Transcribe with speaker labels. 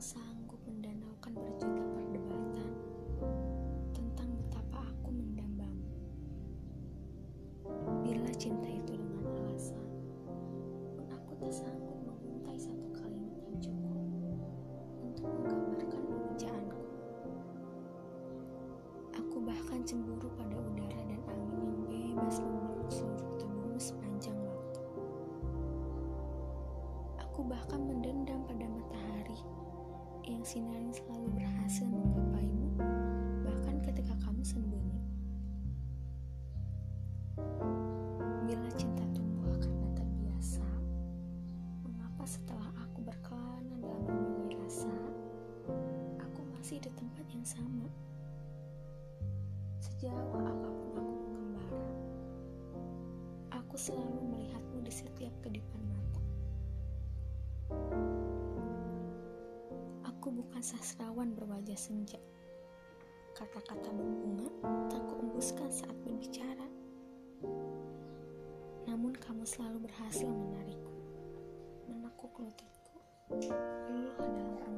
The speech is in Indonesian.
Speaker 1: Tak sanggup mendanaukan berjuta perdebatan tentang betapa aku mendambamu. Bila cinta itu dengan alasan, pun aku tak sanggup menguntai satu kalimat yang cukup untuk menggambarkan pemujaanku. Aku bahkan cemburu pada udara dan angin yang bebas memeluk seluruh tubuhmu sepanjang waktu. Aku bahkan mendendam pada matahari yang sinarnya selalu berhasil menggapaimu bahkan ketika kamu sembunyi. Bila cinta tumbuh karena terbiasa, mengapa setelah aku berkelana dalam berbagai rasa, aku masih di tempat yang sama? Sejauh apa pun aku mengembara, aku selalu melihatmu di setiap kedipan Aku bukan sastrawan berwajah senja. Kata-kata berbunga tak kuembuskan saat berbicara. Namun kamu selalu berhasil menarikku, menekuk lututku, luluh dalam